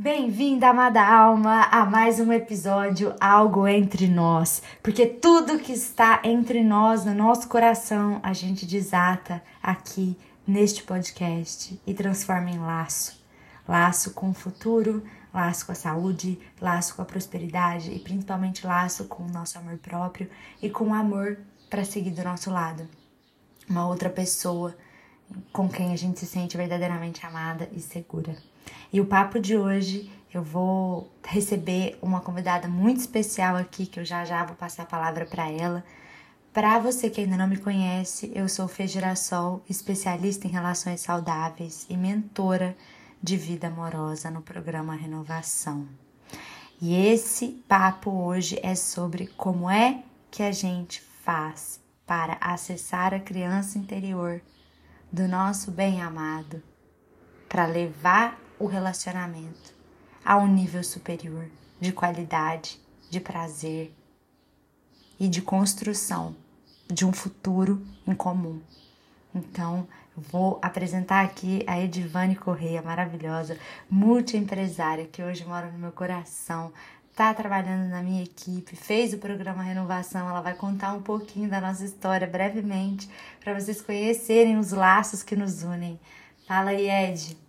Bem-vinda, amada alma, a mais um episódio Algo Entre Nós. Porque tudo que está entre nós, no nosso coração, a gente desata aqui neste podcast e transforma em laço. Laço com o futuro, laço com a saúde, laço com a prosperidade e principalmente laço com o nosso amor próprio e com o amor para seguir do nosso lado. Uma outra pessoa com quem a gente se sente verdadeiramente amada e segura. E o papo de hoje eu vou receber uma convidada muito especial aqui que eu já já vou passar a palavra para ela. Para você que ainda não me conhece, eu sou Fê Girassol, especialista em relações saudáveis e mentora de vida amorosa no programa Renovação. E esse papo hoje é sobre como é que a gente faz para acessar a criança interior do nosso bem amado, para levar o relacionamento a um nível superior de qualidade, de prazer e de construção de um futuro em comum. Então, vou apresentar aqui a Edivane Correia, maravilhosa, multiempresária, que hoje mora no meu coração, está trabalhando na minha equipe, fez o programa Renovação. Ela vai contar um pouquinho da nossa história brevemente para vocês conhecerem os laços que nos unem. Fala aí, Ed.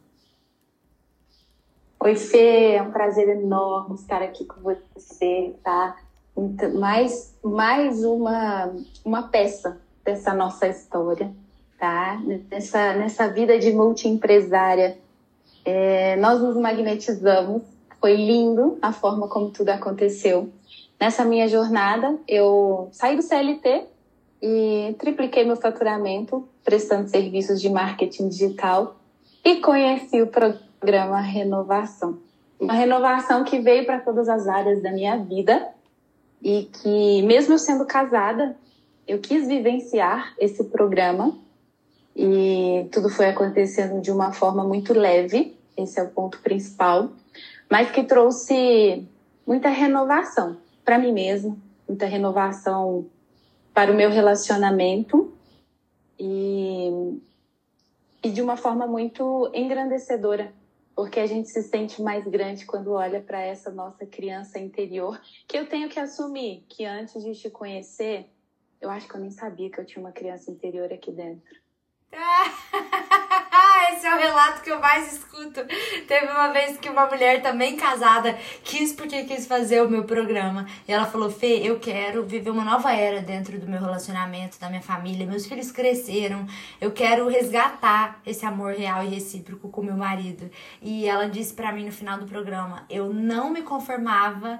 Oi, Fê, é um prazer enorme estar aqui com você, tá? Então, mais, mais uma, uma peça dessa nossa história, tá? Nessa, nessa vida de multiempresária, é, nós nos magnetizamos, foi lindo a forma como tudo aconteceu. Nessa minha jornada, eu saí do CLT e tripliquei meu faturamento prestando serviços de marketing digital e conheci o programa programa Renovação. Uma renovação que veio para todas as áreas da minha vida e que, mesmo eu sendo casada, eu quis vivenciar esse programa e tudo foi acontecendo de uma forma muito leve, esse é o ponto principal, mas que trouxe muita renovação para mim mesma, muita renovação para o meu relacionamento e, e de uma forma muito engrandecedora porque a gente se sente mais grande quando olha para essa nossa criança interior, que eu tenho que assumir que antes de te conhecer, eu acho que eu nem sabia que eu tinha uma criança interior aqui dentro. Esse é o relato que eu mais escuto. Teve uma vez que uma mulher também casada quis porque quis fazer o meu programa. E ela falou: Fê, eu quero viver uma nova era dentro do meu relacionamento, da minha família. Meus filhos cresceram. Eu quero resgatar esse amor real e recíproco com meu marido. E ela disse para mim no final do programa: Eu não me conformava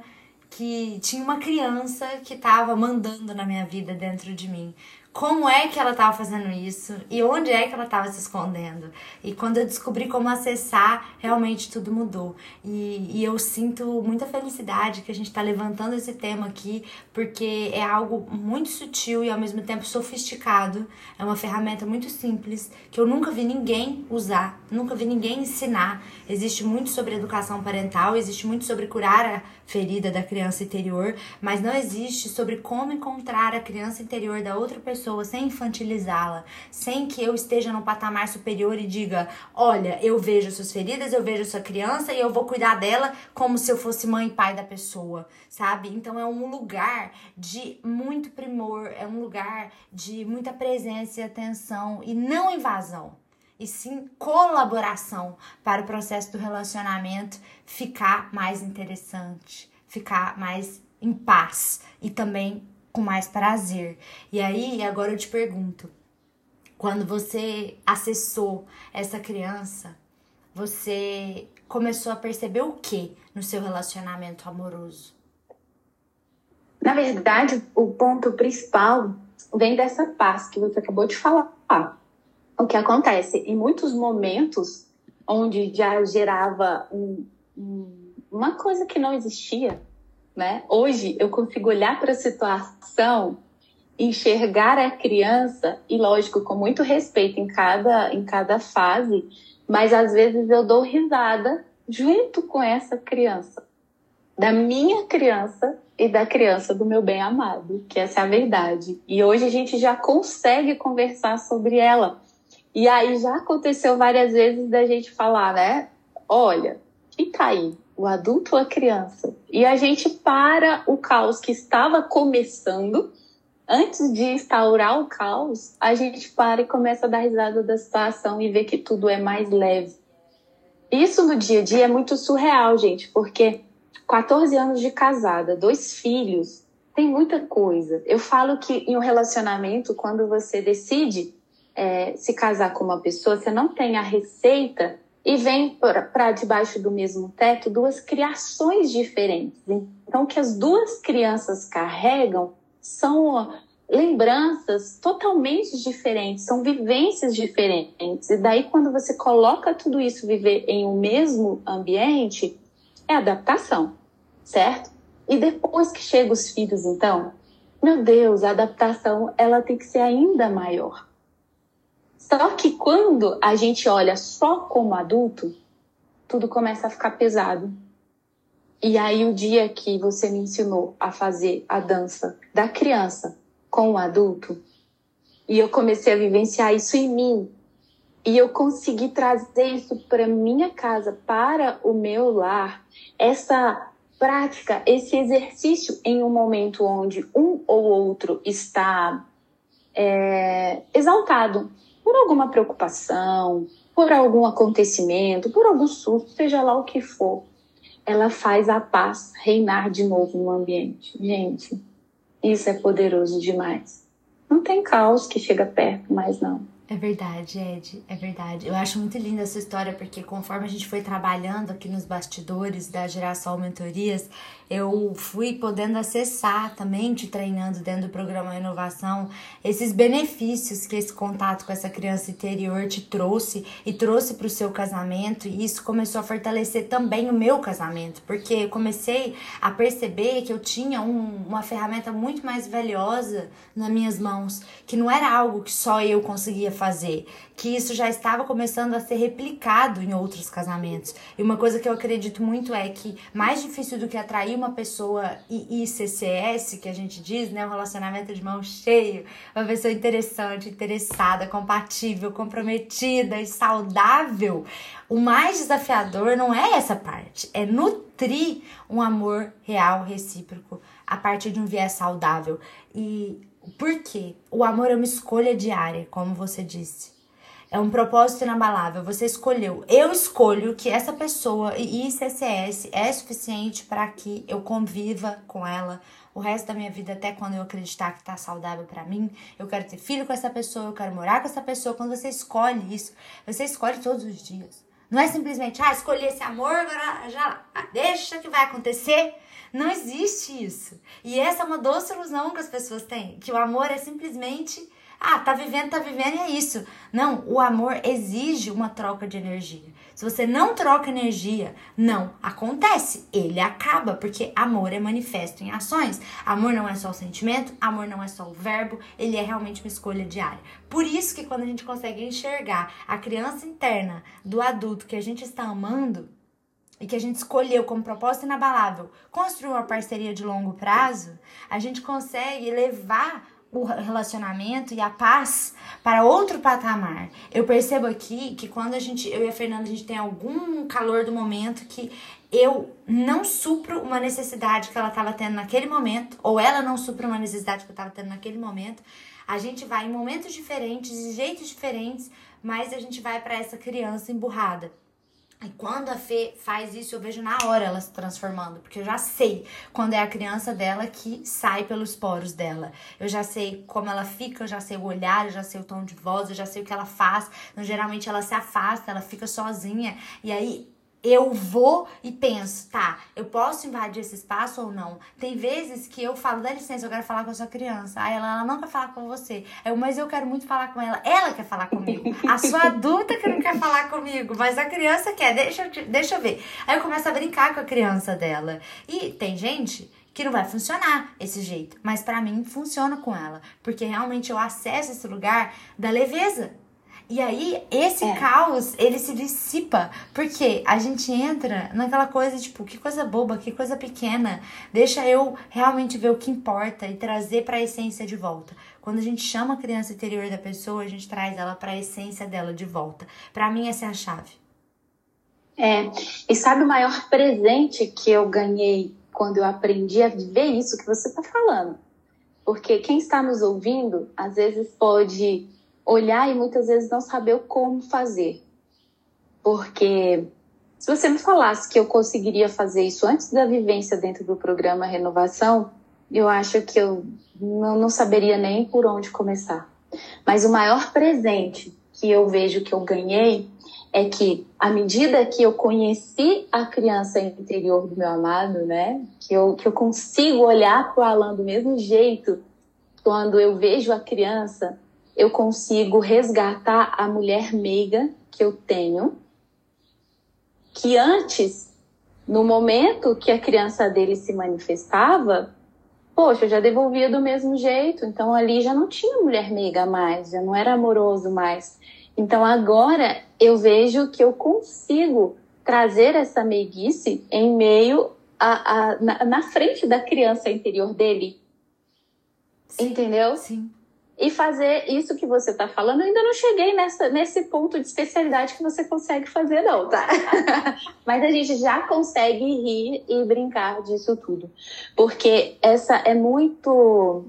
que tinha uma criança que estava mandando na minha vida dentro de mim como é que ela estava fazendo isso e onde é que ela estava se escondendo. E quando eu descobri como acessar, realmente tudo mudou. E, e eu sinto muita felicidade que a gente está levantando esse tema aqui, porque é algo muito sutil e ao mesmo tempo sofisticado. É uma ferramenta muito simples que eu nunca vi ninguém usar, nunca vi ninguém ensinar. Existe muito sobre educação parental, existe muito sobre curar a ferida da criança interior, mas não existe sobre como encontrar a criança interior da outra pessoa sem infantilizá-la, sem que eu esteja no patamar superior e diga: olha, eu vejo suas feridas, eu vejo sua criança e eu vou cuidar dela como se eu fosse mãe e pai da pessoa, sabe? Então é um lugar de muito primor, é um lugar de muita presença e atenção e não invasão e sim colaboração para o processo do relacionamento ficar mais interessante, ficar mais em paz e também com mais prazer. E aí, agora eu te pergunto, quando você acessou essa criança, você começou a perceber o que no seu relacionamento amoroso? Na verdade, o ponto principal vem dessa paz que você acabou de falar o que acontece? Em muitos momentos onde já gerava um, um, uma coisa que não existia, né? Hoje eu consigo olhar para a situação, enxergar a criança e, lógico, com muito respeito em cada, em cada fase, mas às vezes eu dou risada junto com essa criança, da minha criança e da criança do meu bem amado, que essa é a verdade. E hoje a gente já consegue conversar sobre ela e aí já aconteceu várias vezes da gente falar, né? Olha, e tá aí, o adulto ou a criança. E a gente para o caos que estava começando, antes de instaurar o caos, a gente para e começa a dar risada da situação e ver que tudo é mais leve. Isso no dia a dia é muito surreal, gente, porque 14 anos de casada, dois filhos, tem muita coisa. Eu falo que em um relacionamento, quando você decide é, se casar com uma pessoa, você não tem a receita e vem para debaixo do mesmo teto duas criações diferentes. Então, o que as duas crianças carregam são lembranças totalmente diferentes, são vivências diferentes. E daí, quando você coloca tudo isso viver em um mesmo ambiente, é adaptação, certo? E depois que chegam os filhos, então, meu Deus, a adaptação ela tem que ser ainda maior. Só que quando a gente olha só como adulto, tudo começa a ficar pesado. E aí o dia que você me ensinou a fazer a dança da criança com o adulto, e eu comecei a vivenciar isso em mim, e eu consegui trazer isso para minha casa, para o meu lar, essa prática, esse exercício em um momento onde um ou outro está é, exaltado, por alguma preocupação, por algum acontecimento, por algum susto, seja lá o que for, ela faz a paz reinar de novo no ambiente. Gente, isso é poderoso demais. Não tem caos que chega perto, mas não. É verdade, Ed, é verdade. Eu acho muito linda essa história, porque conforme a gente foi trabalhando aqui nos bastidores da Geração Mentorias, eu fui podendo acessar também, te treinando dentro do programa Inovação, esses benefícios que esse contato com essa criança interior te trouxe e trouxe para o seu casamento, e isso começou a fortalecer também o meu casamento, porque eu comecei a perceber que eu tinha um, uma ferramenta muito mais valiosa nas minhas mãos, que não era algo que só eu conseguia fazer, que isso já estava começando a ser replicado em outros casamentos. E uma coisa que eu acredito muito é que mais difícil do que atrair uma pessoa ICCS, que a gente diz, né, um relacionamento de mão cheio, uma pessoa interessante, interessada, compatível, comprometida e saudável, o mais desafiador não é essa parte, é nutrir um amor real, recíproco, a partir de um viés saudável. E por quê? O amor é uma escolha diária, como você disse. É um propósito inabalável. Você escolheu. Eu escolho que essa pessoa e ICCS é suficiente para que eu conviva com ela o resto da minha vida até quando eu acreditar que tá saudável para mim. Eu quero ter filho com essa pessoa, eu quero morar com essa pessoa. Quando você escolhe isso, você escolhe todos os dias. Não é simplesmente, ah, escolhi esse amor, agora já ah, deixa que vai acontecer. Não existe isso. E essa é uma doce ilusão que as pessoas têm, que o amor é simplesmente ah, tá vivendo, tá vivendo e é isso. Não, o amor exige uma troca de energia. Se você não troca energia, não acontece. Ele acaba, porque amor é manifesto em ações. Amor não é só o sentimento, amor não é só o verbo, ele é realmente uma escolha diária. Por isso que quando a gente consegue enxergar a criança interna do adulto que a gente está amando, e que a gente escolheu como propósito inabalável construir uma parceria de longo prazo, a gente consegue levar o relacionamento e a paz para outro patamar. Eu percebo aqui que quando a gente, eu e a Fernanda, a gente tem algum calor do momento que eu não supro uma necessidade que ela estava tendo naquele momento, ou ela não supra uma necessidade que eu estava tendo naquele momento, a gente vai em momentos diferentes, de jeitos diferentes, mas a gente vai para essa criança emburrada. E quando a Fê faz isso, eu vejo na hora ela se transformando, porque eu já sei quando é a criança dela que sai pelos poros dela. Eu já sei como ela fica, eu já sei o olhar, eu já sei o tom de voz, eu já sei o que ela faz. Então, geralmente ela se afasta, ela fica sozinha. E aí eu vou e penso, tá, eu posso invadir esse espaço ou não? Tem vezes que eu falo, dá licença, eu quero falar com a sua criança. Aí ela, ela não quer falar com você. Eu, mas eu quero muito falar com ela. Ela quer falar comigo. A sua adulta que não quer falar comigo, mas a criança quer. Deixa, deixa eu ver. Aí eu começo a brincar com a criança dela. E tem gente que não vai funcionar esse jeito, mas para mim funciona com ela, porque realmente eu acesso esse lugar da leveza e aí, esse é. caos, ele se dissipa, porque a gente entra naquela coisa, tipo, que coisa boba, que coisa pequena. Deixa eu realmente ver o que importa e trazer para a essência de volta. Quando a gente chama a criança interior da pessoa, a gente traz ela para a essência dela de volta. Para mim, essa é a chave. É, e sabe o maior presente que eu ganhei quando eu aprendi a viver isso que você está falando? Porque quem está nos ouvindo, às vezes pode olhar e muitas vezes não saber como fazer. Porque se você me falasse que eu conseguiria fazer isso antes da vivência dentro do programa Renovação, eu acho que eu não, não saberia nem por onde começar. Mas o maior presente que eu vejo que eu ganhei é que à medida que eu conheci a criança interior do meu amado, né, que eu, que eu consigo olhar para o Alan do mesmo jeito quando eu vejo a criança, eu consigo resgatar a mulher meiga que eu tenho, que antes, no momento que a criança dele se manifestava, poxa, eu já devolvia do mesmo jeito, então ali já não tinha mulher meiga mais, já não era amoroso mais. Então agora eu vejo que eu consigo trazer essa meiguice em meio a, a na, na, frente da criança interior dele. Sim, Entendeu? Sim. E fazer isso que você está falando, eu ainda não cheguei nessa, nesse ponto de especialidade que você consegue fazer, não, tá? Mas a gente já consegue rir e brincar disso tudo. Porque essa é muito.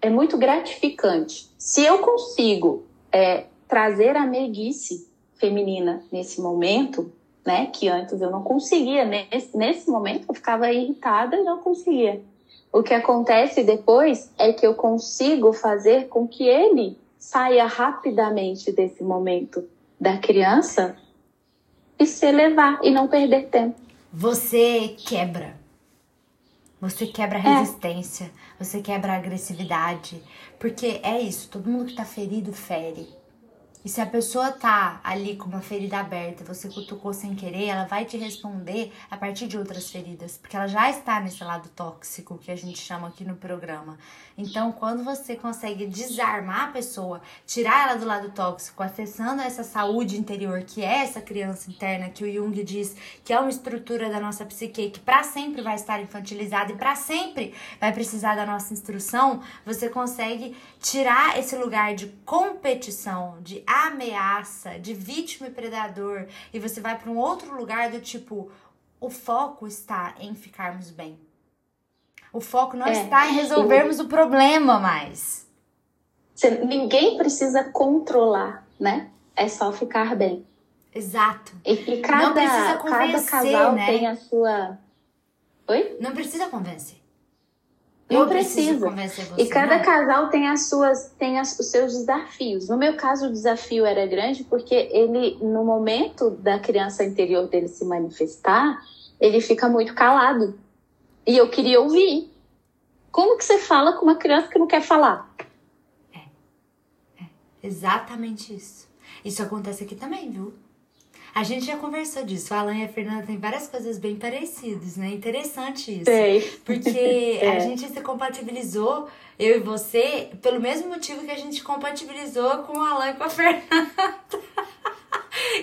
É muito gratificante. Se eu consigo é, trazer a meiguice feminina nesse momento, né? Que antes eu não conseguia. Nesse, nesse momento eu ficava irritada e não conseguia. O que acontece depois é que eu consigo fazer com que ele saia rapidamente desse momento da criança e se elevar e não perder tempo. Você quebra. Você quebra a é. resistência, é. você quebra a agressividade. Porque é isso, todo mundo que tá ferido fere. E se a pessoa tá ali com uma ferida aberta, você cutucou sem querer, ela vai te responder a partir de outras feridas, porque ela já está nesse lado tóxico que a gente chama aqui no programa. Então, quando você consegue desarmar a pessoa, tirar ela do lado tóxico, acessando essa saúde interior, que é essa criança interna que o Jung diz que é uma estrutura da nossa psique que para sempre vai estar infantilizada e para sempre vai precisar da nossa instrução, você consegue tirar esse lugar de competição, de ameaça, de vítima e predador, e você vai para um outro lugar do tipo, o foco está em ficarmos bem. O foco não é, está em resolvermos o problema mais. Você, ninguém precisa controlar, né? É só ficar bem. Exato. E, e cada, não precisa convencer, cada casal né? tem a sua. Oi? Não precisa convencer. Não precisa. E cada não. casal tem as suas, tem as, os seus desafios. No meu caso, o desafio era grande porque ele, no momento da criança interior dele se manifestar, ele fica muito calado. E eu queria ouvir. Como que você fala com uma criança que não quer falar? É. é. Exatamente isso. Isso acontece aqui também, viu? A gente já conversou disso. O Alan e a Fernanda têm várias coisas bem parecidas, né? Interessante isso. Sei. Porque é. a gente se compatibilizou, eu e você, pelo mesmo motivo que a gente compatibilizou com o Alan e com a Fernanda.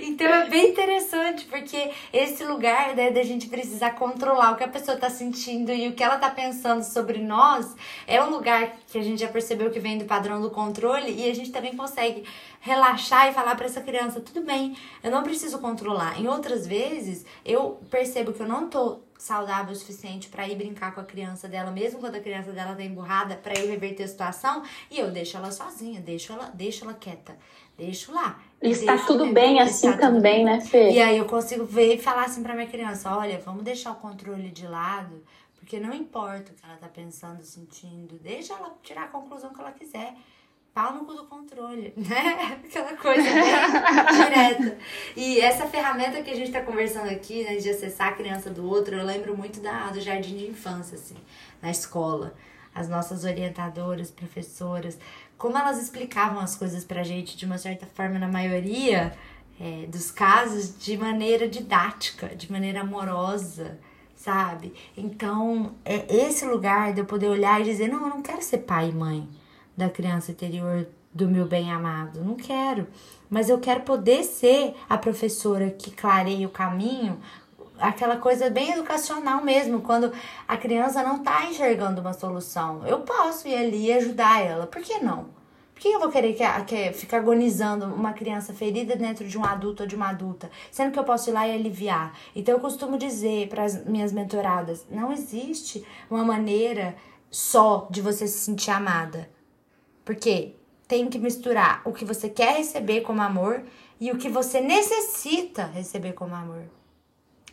Então é bem interessante, porque esse lugar né, da gente precisar controlar o que a pessoa tá sentindo e o que ela tá pensando sobre nós é um lugar que a gente já percebeu que vem do padrão do controle e a gente também consegue relaxar e falar para essa criança: tudo bem, eu não preciso controlar. Em outras vezes, eu percebo que eu não tô saudável o suficiente para ir brincar com a criança dela, mesmo quando a criança dela tá emburrada, para eu reverter a situação, e eu deixo ela sozinha, deixo ela, deixo ela quieta deixo lá. Está tudo bem assim também, né, Fê? E aí eu consigo ver e falar assim pra minha criança: olha, vamos deixar o controle de lado, porque não importa o que ela tá pensando, sentindo, deixa ela tirar a conclusão que ela quiser. Pau no cu do controle, né? Aquela coisa direta. E essa ferramenta que a gente tá conversando aqui, né, de acessar a criança do outro, eu lembro muito da, do jardim de infância, assim, na escola. As nossas orientadoras, professoras, como elas explicavam as coisas pra gente de uma certa forma, na maioria é, dos casos, de maneira didática, de maneira amorosa, sabe? Então, é esse lugar de eu poder olhar e dizer: não, eu não quero ser pai e mãe da criança interior do meu bem amado, não quero. Mas eu quero poder ser a professora que clareia o caminho aquela coisa bem educacional mesmo, quando a criança não está enxergando uma solução. Eu posso ir ali e ajudar ela, por que não? Por que eu vou querer que, que ficar agonizando uma criança ferida dentro de um adulto ou de uma adulta, sendo que eu posso ir lá e aliviar? Então eu costumo dizer para as minhas mentoradas, não existe uma maneira só de você se sentir amada. Porque tem que misturar o que você quer receber como amor e o que você necessita receber como amor.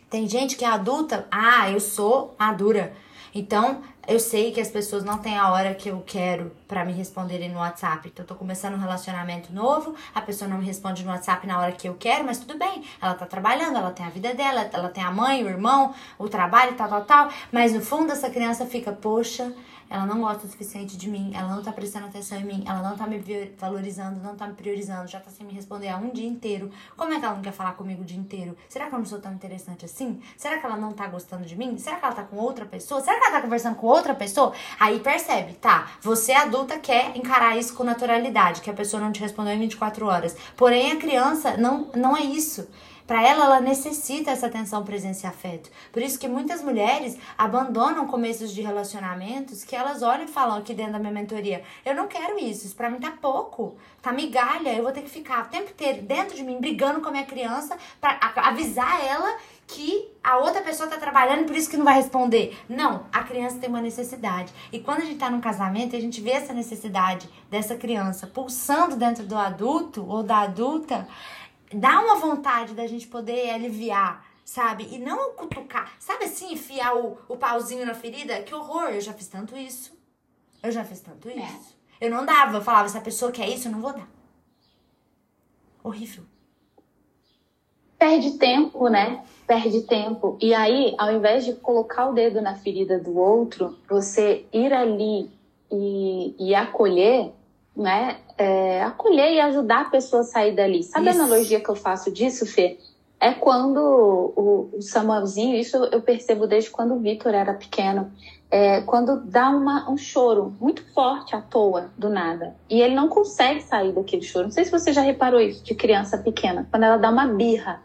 Tem gente que é adulta, ah, eu sou madura. Então, eu sei que as pessoas não têm a hora que eu quero para me responderem no WhatsApp. Então, eu tô começando um relacionamento novo, a pessoa não me responde no WhatsApp na hora que eu quero, mas tudo bem. Ela tá trabalhando, ela tem a vida dela, ela tem a mãe, o irmão, o trabalho, tal, tal, tal. Mas no fundo, essa criança fica, poxa, ela não gosta o suficiente de mim, ela não tá prestando atenção em mim, ela não tá me valorizando, não tá me priorizando, já tá sem me responder há um dia inteiro. Como é que ela não quer falar comigo o dia inteiro? Será que eu não sou tão interessante assim? Será que ela não tá gostando de mim? Será que ela tá com outra pessoa? Será que ela tá conversando com outra pessoa? Aí percebe, tá, você adulta quer encarar isso com naturalidade, que a pessoa não te respondeu em 24 horas. Porém, a criança não, não é isso. Para ela, ela necessita essa atenção, presença e afeto. Por isso que muitas mulheres abandonam começos de relacionamentos que elas olham e falam aqui dentro da minha mentoria: eu não quero isso, isso para mim tá pouco, tá migalha, eu vou ter que ficar o tempo inteiro dentro de mim brigando com a minha criança para avisar ela que a outra pessoa tá trabalhando, por isso que não vai responder. Não, a criança tem uma necessidade. E quando a gente tá num casamento, a gente vê essa necessidade dessa criança pulsando dentro do adulto ou da adulta, dá uma vontade da gente poder aliviar, sabe? E não cutucar. Sabe assim, enfiar o, o pauzinho na ferida? Que horror, eu já fiz tanto isso. Eu já fiz tanto é. isso. É. Eu não dava, eu falava, se a pessoa quer isso, eu não vou dar. Horrível. Perde tempo, né? Perde tempo. E aí, ao invés de colocar o dedo na ferida do outro, você ir ali e, e acolher, né? É, acolher e ajudar a pessoa a sair dali. Sabe isso. a analogia que eu faço disso, Fê? É quando o, o Samuelzinho, isso eu percebo desde quando o Vitor era pequeno, é, quando dá uma, um choro muito forte à toa, do nada, e ele não consegue sair daquele choro. Não sei se você já reparou isso de criança pequena, quando ela dá uma birra.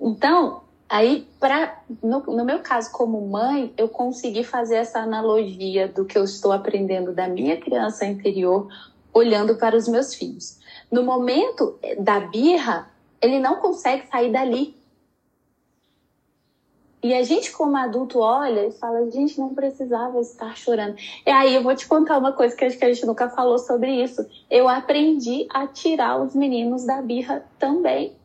Então, Aí, pra, no, no, meu caso, como mãe, eu consegui fazer essa analogia do que eu estou aprendendo da minha criança interior, olhando para os meus filhos. No momento da birra, ele não consegue sair dali. E a gente, como adulto, olha e fala: gente não precisava estar chorando. E aí eu vou te contar uma coisa que acho que a gente nunca falou sobre isso. Eu aprendi a tirar os meninos da birra também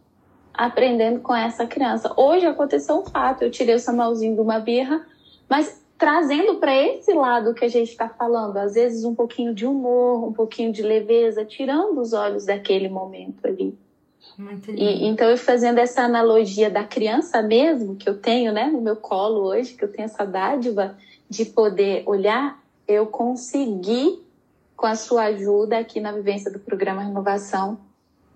aprendendo com essa criança. Hoje aconteceu um fato, eu tirei o Samuelzinho de uma birra, mas trazendo para esse lado que a gente está falando, às vezes um pouquinho de humor, um pouquinho de leveza, tirando os olhos daquele momento ali. Muito lindo. E, então, eu fazendo essa analogia da criança mesmo, que eu tenho né, no meu colo hoje, que eu tenho essa dádiva de poder olhar, eu consegui, com a sua ajuda aqui na vivência do programa Renovação,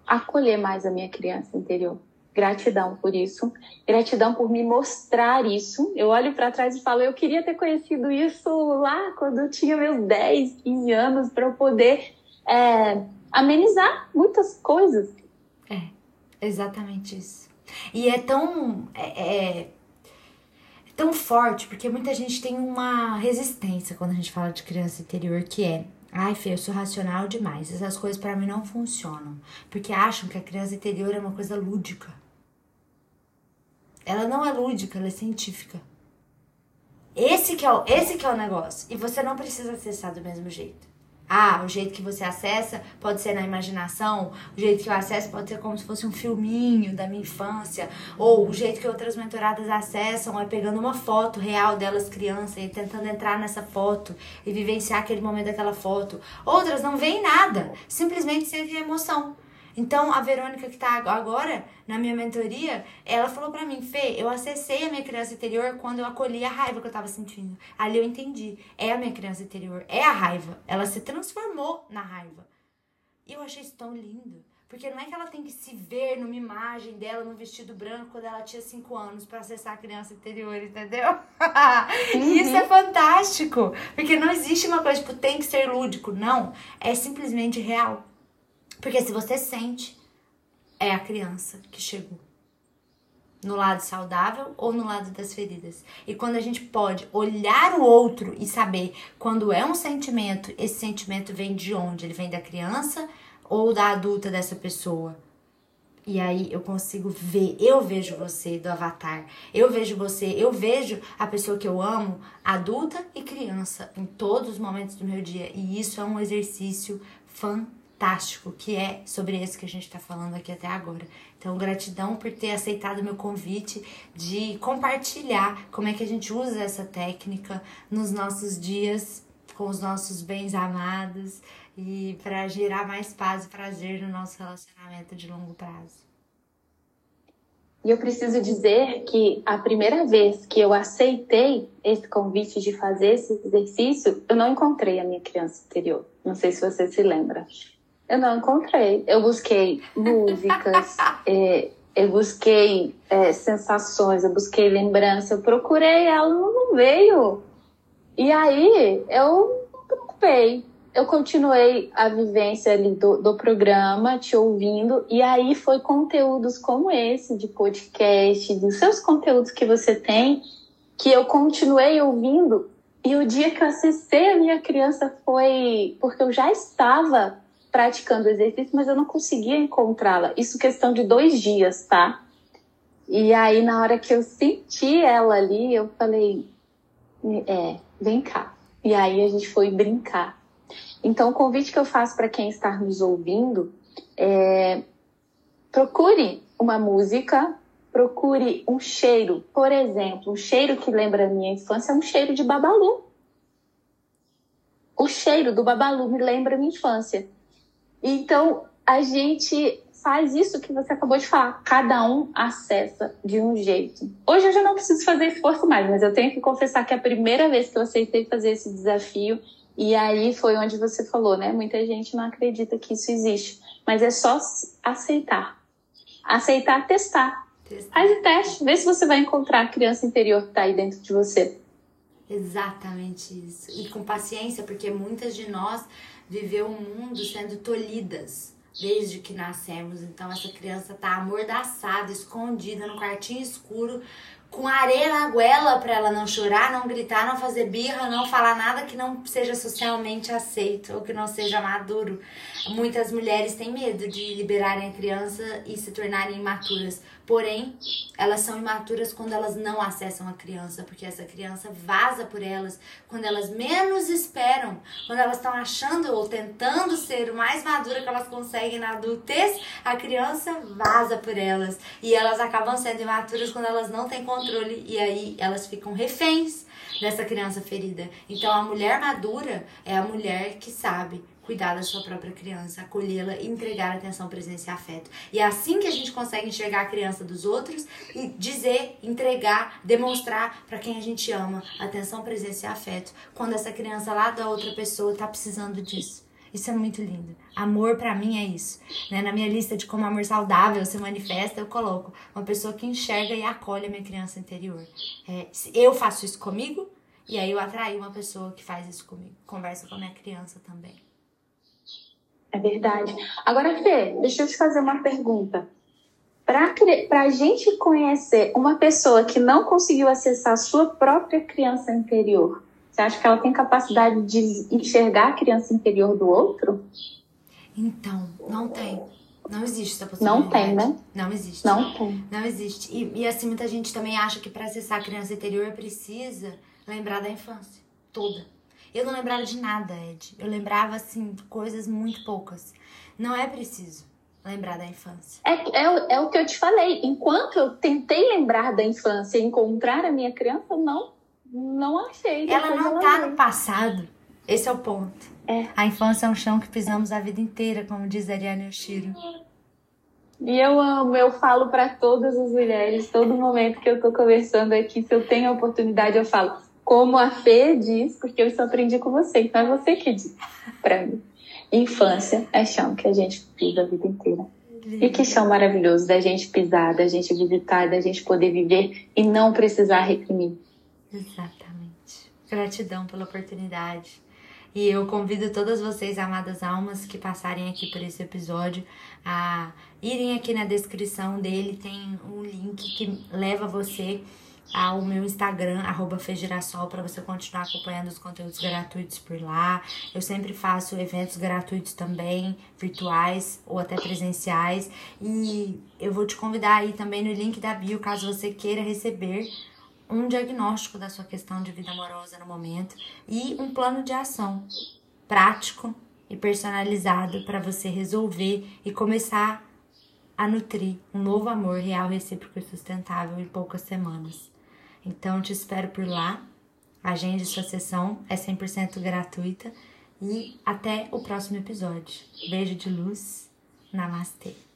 acolher mais a minha criança interior. Gratidão por isso. Gratidão por me mostrar isso. Eu olho para trás e falo, eu queria ter conhecido isso lá quando eu tinha meus 10, 15 anos, para eu poder é, amenizar muitas coisas. É, exatamente isso. E é tão. É, é, tão forte, porque muita gente tem uma resistência quando a gente fala de criança interior, que é Ai, Fê, eu sou racional demais. Essas coisas para mim não funcionam. Porque acham que a criança interior é uma coisa lúdica. Ela não é lúdica, ela é científica. Esse que é o, esse que é o negócio. E você não precisa acessar do mesmo jeito. Ah, o jeito que você acessa pode ser na imaginação, o jeito que eu acesso pode ser como se fosse um filminho da minha infância, ou o jeito que outras mentoradas acessam é pegando uma foto real delas crianças e tentando entrar nessa foto e vivenciar aquele momento daquela foto. Outras não veem nada, simplesmente sentem emoção. Então, a Verônica que tá agora na minha mentoria, ela falou para mim, Fê, eu acessei a minha criança interior quando eu acolhi a raiva que eu tava sentindo. Ali eu entendi, é a minha criança interior, é a raiva. Ela se transformou na raiva. E eu achei isso tão lindo. Porque não é que ela tem que se ver numa imagem dela no vestido branco quando ela tinha 5 anos para acessar a criança interior, entendeu? Uhum. Isso é fantástico. Porque não existe uma coisa tipo, tem que ser lúdico. Não. É simplesmente real. Porque se você sente, é a criança que chegou. no lado saudável ou no lado das feridas. E quando a gente pode olhar o outro e saber quando é um sentimento, esse sentimento vem de onde? Ele vem da criança ou da adulta dessa pessoa? E aí eu consigo ver, eu vejo você do avatar, eu vejo você, eu vejo a pessoa que eu amo, adulta e criança, em todos os momentos do meu dia. E isso é um exercício fantástico, que é sobre esse que a gente está falando aqui até agora. Então, gratidão por ter aceitado o meu convite de compartilhar como é que a gente usa essa técnica nos nossos dias com os nossos bens amados e para gerar mais paz e prazer no nosso relacionamento de longo prazo. E eu preciso dizer que a primeira vez que eu aceitei esse convite de fazer esse exercício, eu não encontrei a minha criança interior. Não sei se você se lembra. Eu não encontrei. Eu busquei músicas, é, eu busquei é, sensações, eu busquei lembrança, eu procurei, ela não veio. E aí eu me preocupei eu continuei a vivência ali do, do programa, te ouvindo, e aí foi conteúdos como esse, de podcast, dos seus conteúdos que você tem, que eu continuei ouvindo. E o dia que eu acessei a minha criança foi porque eu já estava praticando exercício, mas eu não conseguia encontrá-la. Isso questão de dois dias, tá? E aí, na hora que eu senti ela ali, eu falei: é, vem cá. E aí a gente foi brincar. Então, o convite que eu faço para quem está nos ouvindo é procure uma música, procure um cheiro. Por exemplo, um cheiro que lembra a minha infância é um cheiro de babalu. O cheiro do babalu me lembra a minha infância. Então, a gente faz isso que você acabou de falar. Cada um acessa de um jeito. Hoje eu já não preciso fazer esforço mais, mas eu tenho que confessar que é a primeira vez que eu aceitei fazer esse desafio e aí foi onde você falou, né? Muita gente não acredita que isso existe, mas é só aceitar. Aceitar, testar. testar. Faz o teste, vê se você vai encontrar a criança interior que está aí dentro de você. Exatamente isso. E com paciência, porque muitas de nós viveu o um mundo sendo tolhidas desde que nascemos. Então essa criança tá amordaçada, escondida no quartinho escuro, com areia na goela para ela não chorar, não gritar, não fazer birra, não falar nada que não seja socialmente aceito ou que não seja maduro. Muitas mulheres têm medo de liberarem a criança e se tornarem imaturas. Porém, elas são imaturas quando elas não acessam a criança, porque essa criança vaza por elas quando elas menos esperam, quando elas estão achando ou tentando ser o mais madura que elas conseguem na adultez, a criança vaza por elas e elas acabam sendo imaturas quando elas não têm controle e aí elas ficam reféns dessa criança ferida. Então a mulher madura é a mulher que sabe cuidar da sua própria criança, acolhê-la entregar atenção, presença e afeto. E é assim que a gente consegue enxergar a criança dos outros e dizer, entregar, demonstrar para quem a gente ama atenção, presença e afeto, quando essa criança lá da outra pessoa tá precisando disso. Isso é muito lindo. Amor para mim é isso. Né? Na minha lista de como amor saudável se manifesta, eu coloco uma pessoa que enxerga e acolhe a minha criança interior. É, eu faço isso comigo e aí eu atraio uma pessoa que faz isso comigo. Conversa com a minha criança também. É verdade. Agora, Fê, deixa eu te fazer uma pergunta. Para a gente conhecer uma pessoa que não conseguiu acessar a sua própria criança interior, você acha que ela tem capacidade de enxergar a criança interior do outro? Então, não tem. Não existe essa possibilidade. Não tem, né? Não existe. Não tem. Não existe. E, e assim, muita gente também acha que para acessar a criança interior precisa lembrar da infância toda. Eu não lembrava de nada, Ed. Eu lembrava, assim, coisas muito poucas. Não é preciso lembrar da infância. É, é, é o que eu te falei. Enquanto eu tentei lembrar da infância e encontrar a minha criança, não, não achei. Ela não ela tá no passado. Esse é o ponto. É. A infância é um chão que pisamos a vida inteira, como diz Ariane Yoshiro. E eu amo, eu falo para todas as mulheres, todo momento que eu tô conversando aqui, se eu tenho a oportunidade, eu falo: como a Fê diz, porque eu só aprendi com você, então é você que diz para mim. Infância é chão que a gente pisa a vida inteira. E que chão maravilhoso da gente pisar, da gente visitar, da gente poder viver e não precisar reprimir. Exatamente. Gratidão pela oportunidade. E eu convido todas vocês, amadas almas, que passarem aqui por esse episódio, a irem aqui na descrição dele, tem um link que leva você ao meu Instagram, arroba Fegirassol, para você continuar acompanhando os conteúdos gratuitos por lá. Eu sempre faço eventos gratuitos também, virtuais ou até presenciais. E eu vou te convidar aí também no link da bio, caso você queira receber um diagnóstico da sua questão de vida amorosa no momento e um plano de ação prático e personalizado para você resolver e começar a nutrir um novo amor real, recíproco e sustentável em poucas semanas. Então te espero por lá. Agende sua sessão, é 100% gratuita e até o próximo episódio. Beijo de luz. Namastê.